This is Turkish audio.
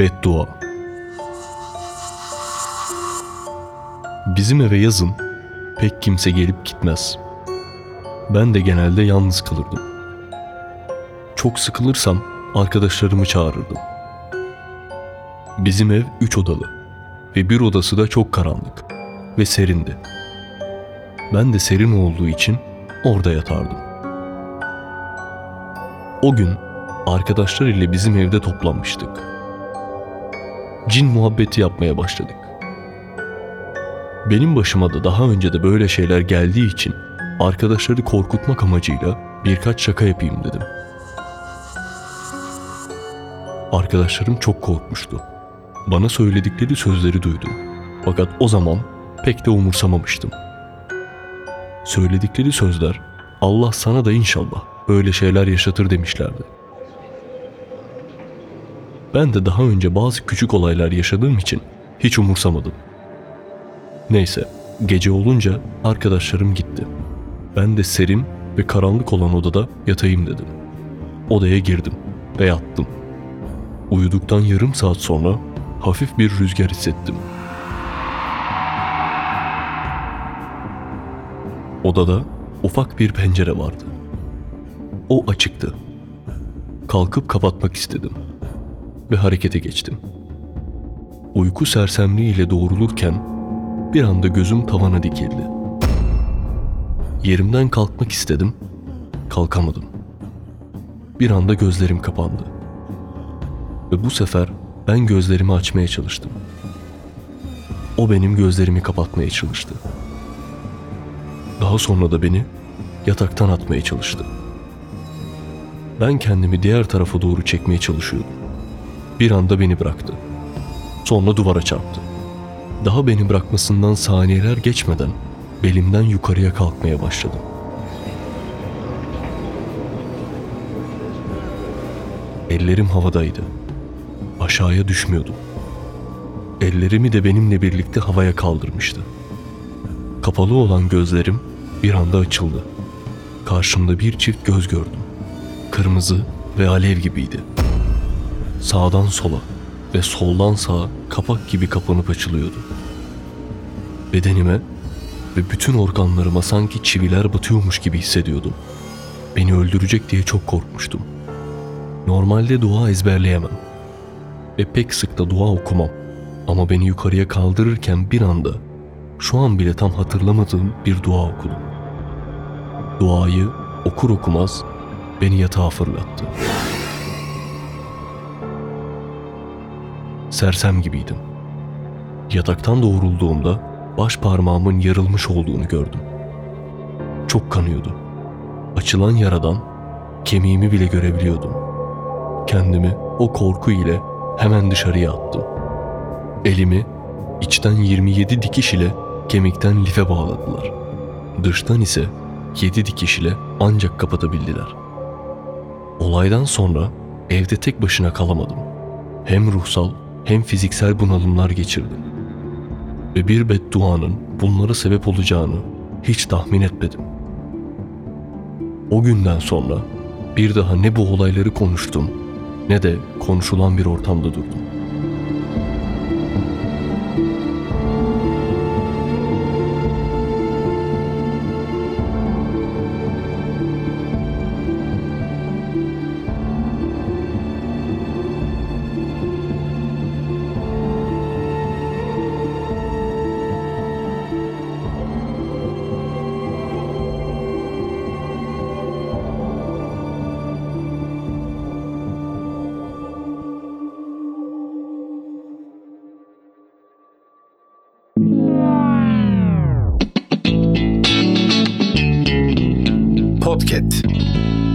Beddua Bizim eve yazın pek kimse gelip gitmez. Ben de genelde yalnız kalırdım. Çok sıkılırsam arkadaşlarımı çağırırdım. Bizim ev üç odalı ve bir odası da çok karanlık ve serindi. Ben de serin olduğu için orada yatardım. O gün arkadaşlar ile bizim evde toplanmıştık. Cin muhabbeti yapmaya başladık. Benim başıma da daha önce de böyle şeyler geldiği için arkadaşları korkutmak amacıyla birkaç şaka yapayım dedim. Arkadaşlarım çok korkmuştu. Bana söyledikleri sözleri duydum. Fakat o zaman pek de umursamamıştım. Söyledikleri sözler Allah sana da inşallah böyle şeyler yaşatır demişlerdi. Ben de daha önce bazı küçük olaylar yaşadığım için hiç umursamadım. Neyse, gece olunca arkadaşlarım gitti. Ben de serin ve karanlık olan odada yatayım dedim. Odaya girdim ve yattım. Uyuduktan yarım saat sonra hafif bir rüzgar hissettim. Odada ufak bir pencere vardı. O açıktı. Kalkıp kapatmak istedim ve harekete geçtim. Uyku sersemliğiyle doğrulurken bir anda gözüm tavana dikildi. Yerimden kalkmak istedim, kalkamadım. Bir anda gözlerim kapandı. Ve bu sefer ben gözlerimi açmaya çalıştım. O benim gözlerimi kapatmaya çalıştı. Daha sonra da beni yataktan atmaya çalıştı. Ben kendimi diğer tarafa doğru çekmeye çalışıyordum. Bir anda beni bıraktı. Sonra duvara çarptı. Daha beni bırakmasından saniyeler geçmeden belimden yukarıya kalkmaya başladım. Ellerim havadaydı. Aşağıya düşmüyordum. Ellerimi de benimle birlikte havaya kaldırmıştı. Kapalı olan gözlerim bir anda açıldı. Karşımda bir çift göz gördüm. Kırmızı ve alev gibiydi. Sağdan sola ve soldan sağa kapak gibi kapanıp açılıyordu. Bedenime ve bütün organlarıma sanki çiviler batıyormuş gibi hissediyordum. Beni öldürecek diye çok korkmuştum. Normalde dua ezberleyemem ve pek sık da dua okumam. Ama beni yukarıya kaldırırken bir anda şu an bile tam hatırlamadığım bir dua okudum. Duayı okur okumaz beni yatağa fırlattı. Sersem gibiydim. Yataktan doğrulduğumda baş parmağımın yarılmış olduğunu gördüm. Çok kanıyordu. Açılan yaradan kemiğimi bile görebiliyordum. Kendimi o korku ile hemen dışarıya attım. Elimi içten 27 dikiş ile kemikten life bağladılar. Dıştan ise 7 dikiş ile ancak kapatabildiler. Olaydan sonra evde tek başına kalamadım. Hem ruhsal hem fiziksel bunalımlar geçirdim. Ve bir bedduanın bunlara sebep olacağını hiç tahmin etmedim. O günden sonra bir daha ne bu olayları konuştum ne de konuşulan bir ortamda durdum. Podcast.